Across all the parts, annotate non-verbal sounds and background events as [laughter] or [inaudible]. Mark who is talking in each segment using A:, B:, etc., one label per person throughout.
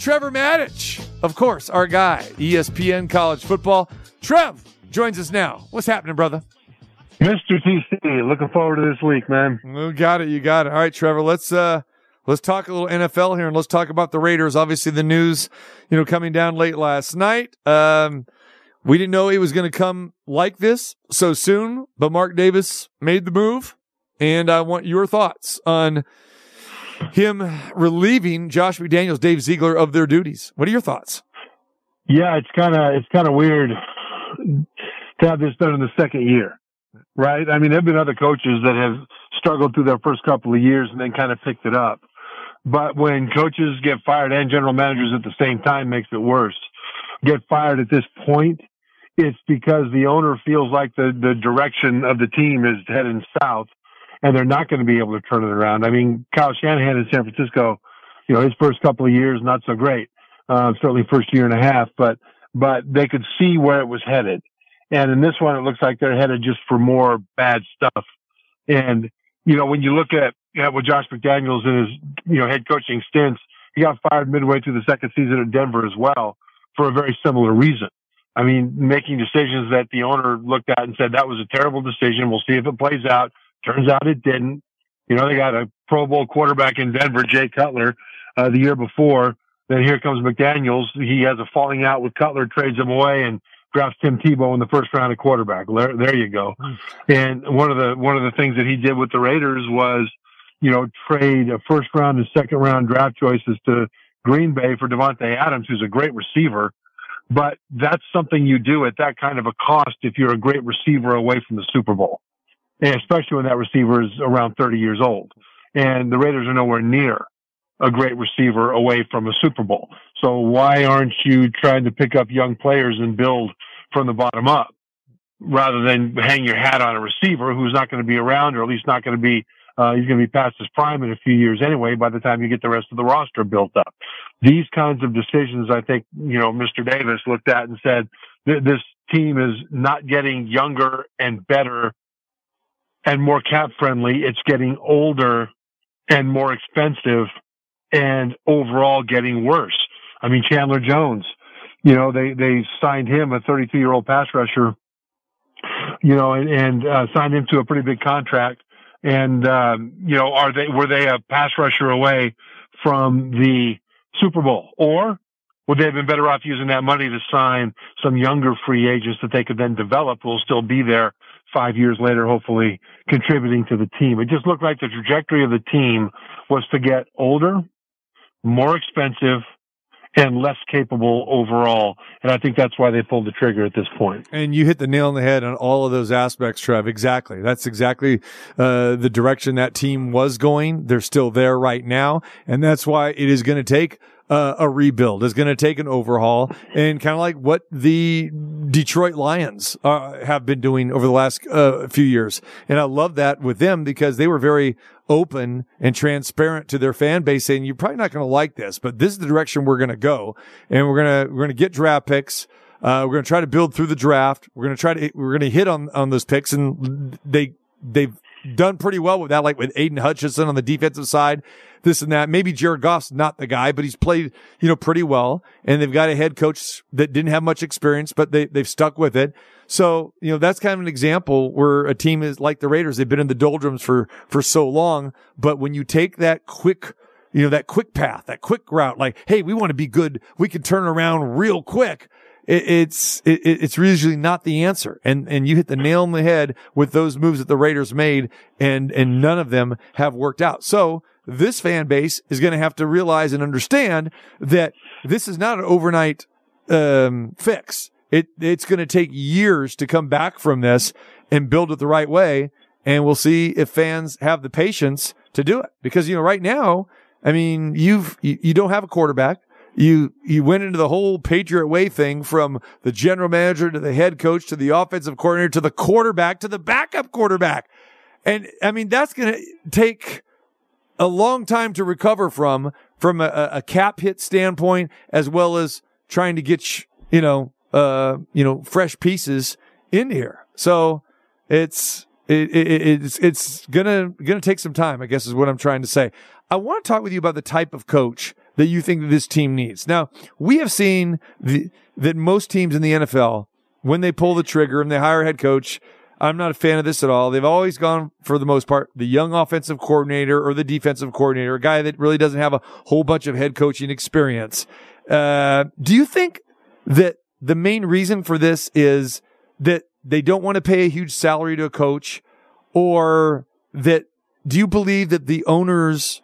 A: Trevor Matich, of course, our guy, ESPN College Football. Trev joins us now. What's happening, brother?
B: Mr. TC, looking forward to this week, man.
A: You got it. You got it. All right, Trevor. Let's uh let's talk a little NFL here and let's talk about the Raiders. Obviously, the news, you know, coming down late last night. Um, we didn't know it was going to come like this so soon, but Mark Davis made the move, and I want your thoughts on him relieving Josh McDaniels, Dave Ziegler of their duties. What are your thoughts?
B: Yeah, it's kind of it's kind of weird to have this done in the second year, right? I mean, there've been other coaches that have struggled through their first couple of years and then kind of picked it up. But when coaches get fired and general managers at the same time makes it worse. Get fired at this point, it's because the owner feels like the, the direction of the team is heading south and they're not going to be able to turn it around. I mean, Kyle Shanahan in San Francisco, you know, his first couple of years, not so great. Uh, certainly first year and a half, but, but they could see where it was headed. And in this one, it looks like they're headed just for more bad stuff. And, you know, when you look at, at what Josh McDaniels in his, you know, head coaching stints, he got fired midway through the second season at Denver as well for a very similar reason. I mean, making decisions that the owner looked at and said that was a terrible decision. We'll see if it plays out. Turns out it didn't. You know, they got a Pro Bowl quarterback in Denver, Jay Cutler, uh, the year before. Then here comes McDaniels. He has a falling out with Cutler, trades him away, and drafts Tim Tebow in the first round of quarterback. There, there you go. And one of the one of the things that he did with the Raiders was, you know, trade a first round and second round draft choices to Green Bay for Davante Adams, who's a great receiver. But that's something you do at that kind of a cost if you're a great receiver away from the Super Bowl especially when that receiver is around 30 years old. And the Raiders are nowhere near a great receiver away from a Super Bowl. So why aren't you trying to pick up young players and build from the bottom up rather than hang your hat on a receiver who's not going to be around or at least not going to be uh, he's going to be past his prime in a few years anyway by the time you get the rest of the roster built up. These kinds of decisions, I think, you know, Mr. Davis looked at and said, this team is not getting younger and better and more cap friendly. It's getting older and more expensive and overall getting worse. I mean, Chandler Jones, you know, they, they signed him a 32 year old pass rusher, you know, and, and uh, signed him to a pretty big contract. And, um, you know, are they, were they a pass rusher away from the Super Bowl or would they have been better off using that money to sign some younger free agents that they could then develop who will still be there five years later, hopefully contributing to the team. It just looked like the trajectory of the team was to get older, more expensive, and less capable overall. And I think that's why they pulled the trigger at this point.
A: And you hit the nail on the head on all of those aspects, Trev. Exactly. That's exactly uh, the direction that team was going. They're still there right now. And that's why it is going to take uh, a rebuild. is going to take an overhaul and kind of like what the Detroit Lions uh, have been doing over the last uh, few years. And I love that with them because they were very open and transparent to their fan base saying, you're probably not going to like this, but this is the direction we're going to go. And we're going to, we're going to get draft picks. Uh, we're going to try to build through the draft. We're going to try to, we're going to hit on, on those picks and they, they've done pretty well with that, like with Aidan Hutchinson on the defensive side this and that. Maybe Jared Goff's not the guy, but he's played, you know, pretty well. And they've got a head coach that didn't have much experience, but they, they've stuck with it. So, you know, that's kind of an example where a team is like the Raiders. They've been in the doldrums for, for so long. But when you take that quick, you know, that quick path, that quick route, like, Hey, we want to be good. We can turn around real quick it's it, it's usually not the answer. And and you hit the nail on the head with those moves that the Raiders made, and and none of them have worked out. So this fan base is going to have to realize and understand that this is not an overnight um, fix. It it's going to take years to come back from this and build it the right way. And we'll see if fans have the patience to do it. Because you know, right now, I mean, you've you, you don't have a quarterback. You you went into the whole Patriot way thing from the general manager to the head coach to the offensive coordinator to the quarterback to the backup quarterback. And I mean, that's going to take a long time to recover from, from a, a cap hit standpoint, as well as trying to get, you know, uh, you know, fresh pieces in here. So it's, it, it, it's, it's gonna, gonna take some time, I guess is what I'm trying to say. I want to talk with you about the type of coach that you think this team needs? Now, we have seen the, that most teams in the NFL, when they pull the trigger and they hire a head coach, I'm not a fan of this at all. They've always gone, for the most part, the young offensive coordinator or the defensive coordinator, a guy that really doesn't have a whole bunch of head coaching experience. Uh, do you think that the main reason for this is that they don't want to pay a huge salary to a coach or that do you believe that the owners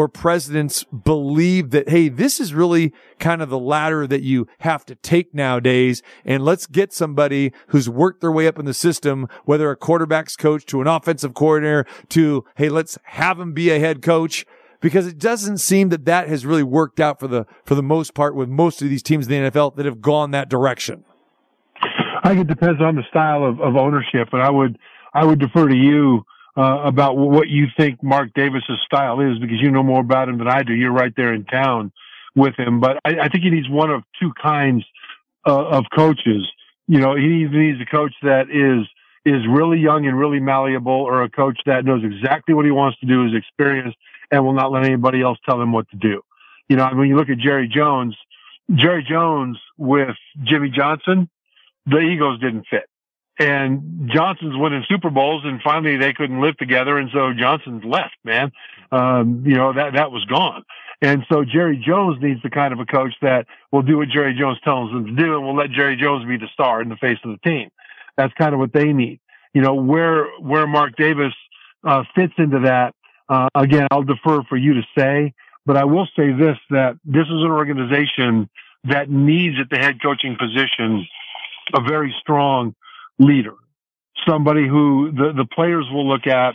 A: or presidents believe that, hey, this is really kind of the ladder that you have to take nowadays. And let's get somebody who's worked their way up in the system, whether a quarterback's coach to an offensive coordinator to, hey, let's have him be a head coach. Because it doesn't seem that that has really worked out for the, for the most part with most of these teams in the NFL that have gone that direction.
B: I think it depends on the style of, of ownership, but I would, I would defer to you uh, about what you think Mark Davis's style is because you know more about him than I do. You're right there in town with him, but I, I think he needs one of two kinds uh, of coaches. You know, he needs a coach that is is really young and really malleable, or a coach that knows exactly what he wants to do, is experienced, and will not let anybody else tell him what to do. You know, when you look at Jerry Jones, Jerry Jones with Jimmy Johnson, the egos didn't fit and Johnson's winning Super Bowls, and finally they couldn't live together, and so Johnson's left, man. Um, you know that that was gone, and so Jerry Jones needs the kind of a coach that will do what Jerry Jones tells him to do, and will let Jerry Jones be the star in the face of the team. That's kind of what they need. You know where where Mark Davis uh, fits into that. Uh, again, I'll defer for you to say, but I will say this: that this is an organization that needs at the head coaching position a very strong leader, somebody who the, the players will look at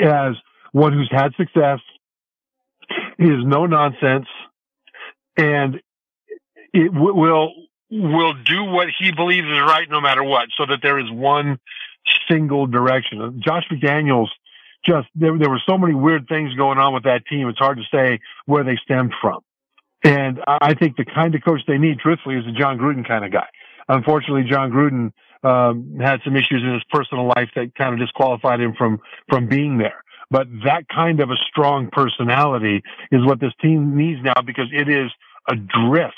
B: as one who's had success, is no nonsense, and it w- will will do what he believes is right no matter what, so that there is one single direction. Josh McDaniels just there, there were so many weird things going on with that team. It's hard to say where they stemmed from. And I think the kind of coach they need, truthfully, is a Jon Gruden kind of guy. Unfortunately, Jon Gruden um, had some issues in his personal life that kind of disqualified him from from being there. But that kind of a strong personality is what this team needs now because it is adrift.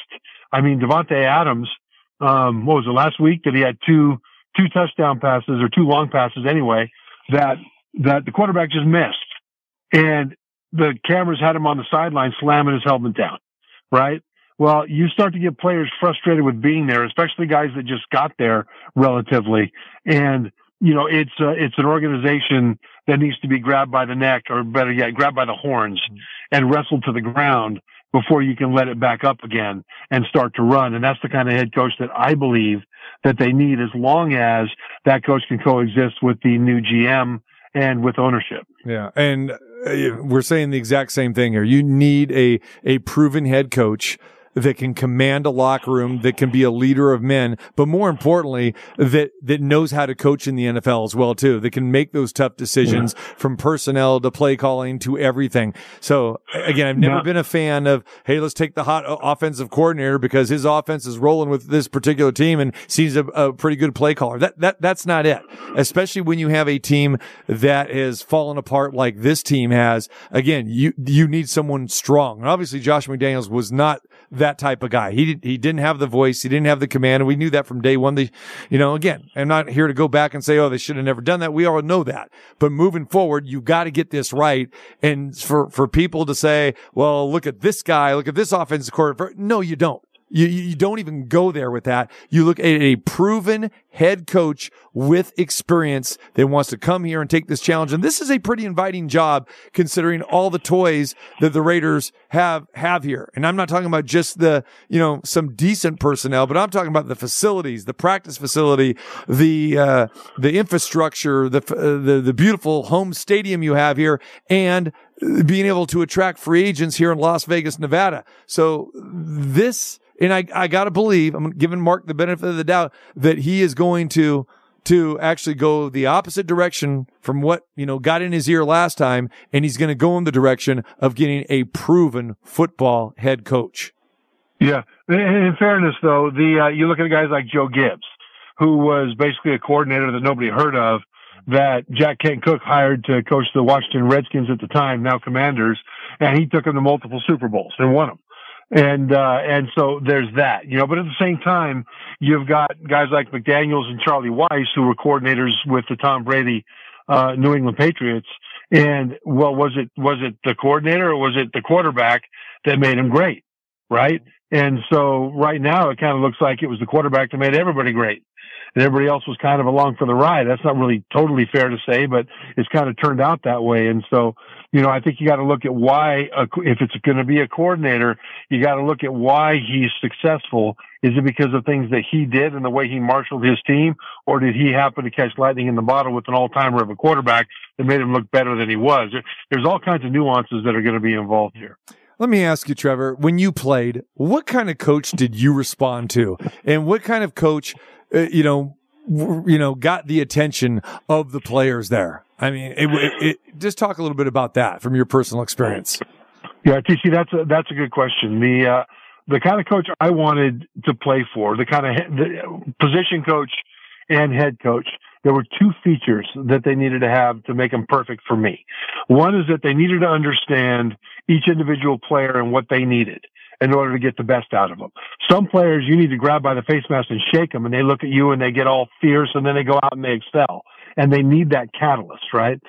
B: I mean, Davante Adams, um, what was it last week that he had two two touchdown passes or two long passes anyway that that the quarterback just missed, and the cameras had him on the sideline slamming his helmet down, right? Well, you start to get players frustrated with being there, especially guys that just got there relatively. And, you know, it's, uh, it's an organization that needs to be grabbed by the neck or better yet, grabbed by the horns and wrestled to the ground before you can let it back up again and start to run. And that's the kind of head coach that I believe that they need as long as that coach can coexist with the new GM and with ownership.
A: Yeah. And uh, we're saying the exact same thing here. You need a, a proven head coach that can command a locker room, that can be a leader of men, but more importantly, that, that knows how to coach in the NFL as well, too, that can make those tough decisions yeah. from personnel to play calling to everything. So again, I've never yeah. been a fan of, Hey, let's take the hot uh, offensive coordinator because his offense is rolling with this particular team and seems a, a pretty good play caller. That, that, that's not it, especially when you have a team that has fallen apart like this team has. Again, you, you need someone strong. And obviously Josh McDaniels was not that type of guy. He he didn't have the voice. He didn't have the command. And we knew that from day one. They, you know, again, I'm not here to go back and say, oh, they should have never done that. We all know that. But moving forward, you got to get this right. And for, for people to say, well, look at this guy, look at this offensive coordinator. No, you don't. You, you don't even go there with that. You look at a proven head coach with experience that wants to come here and take this challenge. And this is a pretty inviting job considering all the toys that the Raiders have, have here. And I'm not talking about just the, you know, some decent personnel, but I'm talking about the facilities, the practice facility, the, uh, the infrastructure, the, uh, the, the beautiful home stadium you have here and being able to attract free agents here in Las Vegas, Nevada. So this, and I, I got to believe, I'm giving Mark the benefit of the doubt that he is going to, to actually go the opposite direction from what, you know, got in his ear last time. And he's going to go in the direction of getting a proven football head coach.
B: Yeah. In fairness, though, the, uh, you look at guys like Joe Gibbs, who was basically a coordinator that nobody heard of that Jack Kent Cooke hired to coach the Washington Redskins at the time, now Commanders, and he took them to multiple Super Bowls and won them. And, uh, and so there's that, you know, but at the same time, you've got guys like McDaniels and Charlie Weis who were coordinators with the Tom Brady, uh, New England Patriots. And well, was it, was it the coordinator or was it the quarterback that made him great? Right. And so right now it kind of looks like it was the quarterback that made everybody great and everybody else was kind of along for the ride. That's not really totally fair to say, but it's kind of turned out that way. And so, you know, I think you got to look at why, if it's going to be a coordinator, you got to look at why he's successful. Is it because of things that he did and the way he marshaled his team, or did he happen to catch lightning in the bottle with an all-timer of a quarterback that made him look better than he was? There's all kinds of nuances that are going to be involved here.
A: Let me ask you, Trevor, when you played, what kind of coach did you respond to? And what kind of coach you know, you know, got the attention of the players there? I mean, it, it, it, just talk a little bit about that from your personal experience.
B: Yeah, TC, that's a, that's a good question. The, uh, the kind of coach I wanted to play for, the kind of the position coach and head coach, there were two features that they needed to have to make them perfect for me. One is that they needed to understand each individual player and what they needed in order to get the best out of them. Some players you need to grab by the face mask and shake them and they look at you and they get all fierce and then they go out and they excel and they need that catalyst, right?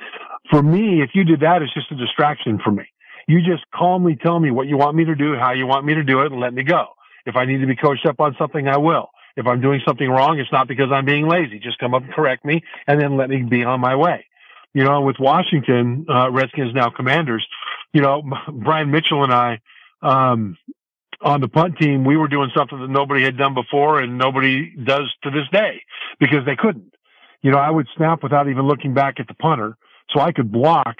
B: For me, if you did that, it's just a distraction for me. You just calmly tell me what you want me to do, how you want me to do it and let me go. If I need to be coached up on something, I will. If I'm doing something wrong, it's not because I'm being lazy. Just come up and correct me and then let me be on my way. You know, with Washington, uh, Redskins now commanders, you know, [laughs] Brian Mitchell and I, um, on the punt team, we were doing something that nobody had done before and nobody does to this day because they couldn't. You know, I would snap without even looking back at the punter so I could block.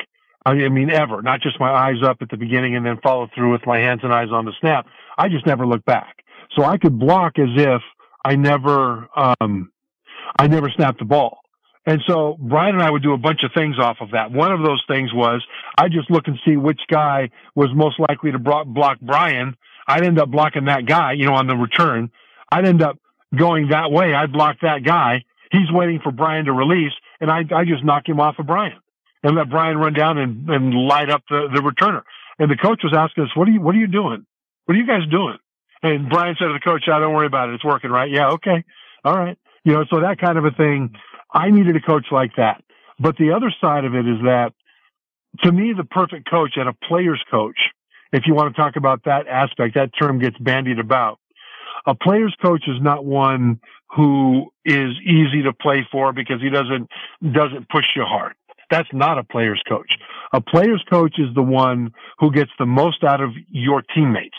B: I mean, ever, not just my eyes up at the beginning and then follow through with my hands and eyes on the snap. I just never looked back. So I could block as if I never, um, I never snapped the ball. And so Brian and I would do a bunch of things off of that. One of those things was I just look and see which guy was most likely to block Brian. I'd end up blocking that guy, you know, on the return. I'd end up going that way. I'd block that guy. He's waiting for Brian to release and I, I just knock him off of Brian and let Brian run down and, and light up the, the returner. And the coach was asking us, what are you, what are you doing? What are you guys doing? And Brian said to the coach, "I oh, don't worry about it. It's working, right? Yeah. Okay. All right. You know, so that kind of a thing I needed a coach like that. But the other side of it is that to me, the perfect coach and a player's coach, if you want to talk about that aspect, that term gets bandied about. A player's coach is not one who is easy to play for because he doesn't, doesn't push you hard. That's not a player's coach. A player's coach is the one who gets the most out of your teammates.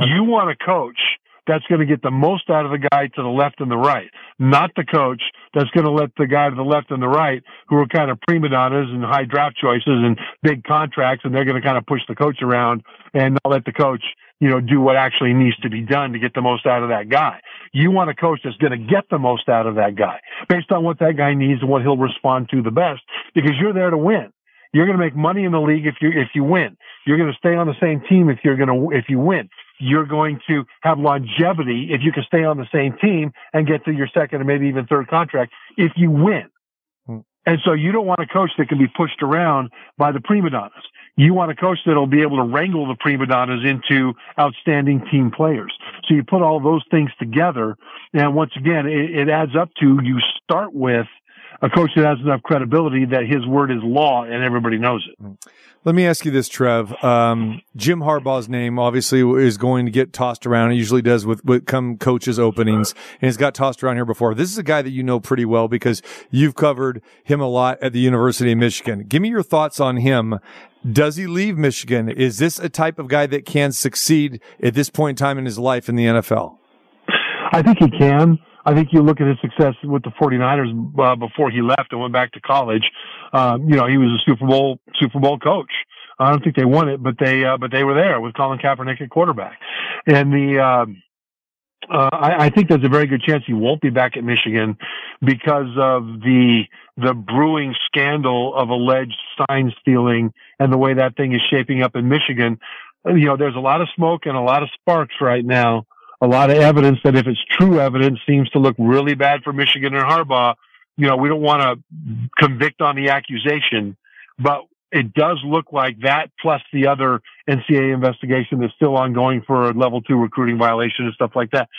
B: You want a coach that's going to get the most out of the guy to the left and the right, not the coach that's going to let the guy to the left and the right, who are kind of prima donnas and high draft choices and big contracts, and they're going to kind of push the coach around and not let the coach, you know, do what actually needs to be done to get the most out of that guy. You want a coach that's going to get the most out of that guy based on what that guy needs and what he'll respond to the best because you're there to win. You're going to make money in the league if you if you win. You're going to stay on the same team if you're going to if you win you're going to have longevity if you can stay on the same team and get to your second and maybe even third contract if you win. Hmm. And so you don't want a coach that can be pushed around by the prima donnas. You want a coach that'll be able to wrangle the prima donnas into outstanding team players. So you put all those things together. And once again, it, it adds up to you start with a coach that has enough credibility that his word is law and everybody knows it. Hmm.
A: Let me ask you this, Trev. Um, Jim Harbaugh's name obviously is going to get tossed around. It usually does with, with come coaches openings and it's got tossed around here before. This is a guy that you know pretty well because you've covered him a lot at the University of Michigan. Give me your thoughts on him. Does he leave Michigan? Is this a type of guy that can succeed at this point in time in his life in the NFL?
B: I think he can. I think you look at his success with the 49ers uh, before he left and went back to college. Um, you know, he was a Super Bowl Super Bowl coach. I don't think they won it, but they uh, but they were there with Colin Kaepernick at quarterback. And the um, uh, I, I think there's a very good chance he won't be back at Michigan because of the the brewing scandal of alleged sign stealing and the way that thing is shaping up in Michigan. You know, there's a lot of smoke and a lot of sparks right now a lot of evidence that if it's true evidence seems to look really bad for Michigan and Harbaugh you know, we don't want to convict on the accusation, but it does look like that plus the other NCAA investigation that's still ongoing for a level two recruiting violation and stuff like that.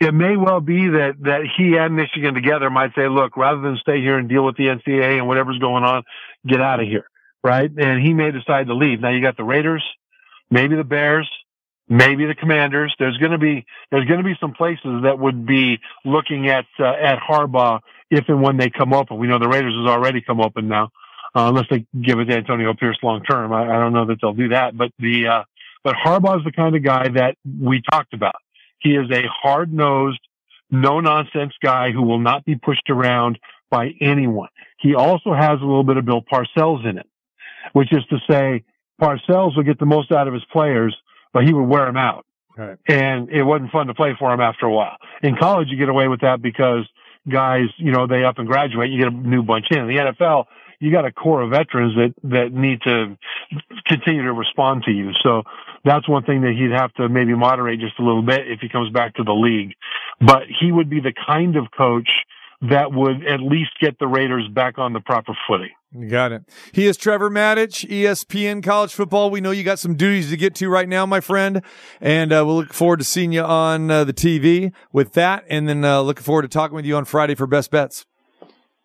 B: It may well be that, that he and Michigan together might say, look, rather than stay here and deal with the NCAA and whatever's going on, get out of here. Right. And he may decide to leave. Now you got the Raiders, maybe the Bears, maybe the Commanders. There's going to be, there's going to be some places that would be looking at, uh, at Harbaugh if and when they come open. We know the Raiders has already come open now uh, unless they give it to Antonio Pierce long term. I, I, don't know that they'll do that, but the uh, but Harbaugh is the kind of guy that we talked about. He is a hard nosed, no nonsense guy who will not be pushed around by anyone. He also has a little bit of Bill Parcells in it, which is to say Parcells will get the most out of his players, but he would wear them out. Right. And it wasn't fun to play for him after a while. In college, you get away with that because guys, you know, they up and graduate, you get a new bunch in. In the NFL, you got a core of veterans that, that need to continue to respond to you. So that's one thing that he'd have to maybe moderate just a little bit if he comes back to the league. But he would be the kind of coach that would at least get the Raiders back on the proper footing.
A: Got it. He is Trevor Matich, ESPN College Football. We know you got some duties to get to right now, my friend, and uh, we'll look forward to seeing you on uh, the TV with that, and then uh, looking forward to talking with you on Friday for best bets.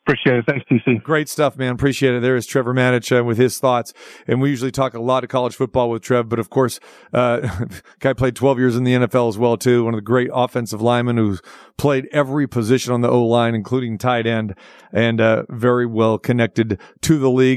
B: Appreciate it. Thanks, TC.
A: Great stuff, man. Appreciate it. There is Trevor Matich uh, with his thoughts. And we usually talk a lot of college football with Trev, but of course, uh, [laughs] guy played 12 years in the NFL as well, too. One of the great offensive linemen who's played every position on the O line, including tight end, and uh, very well connected to the league.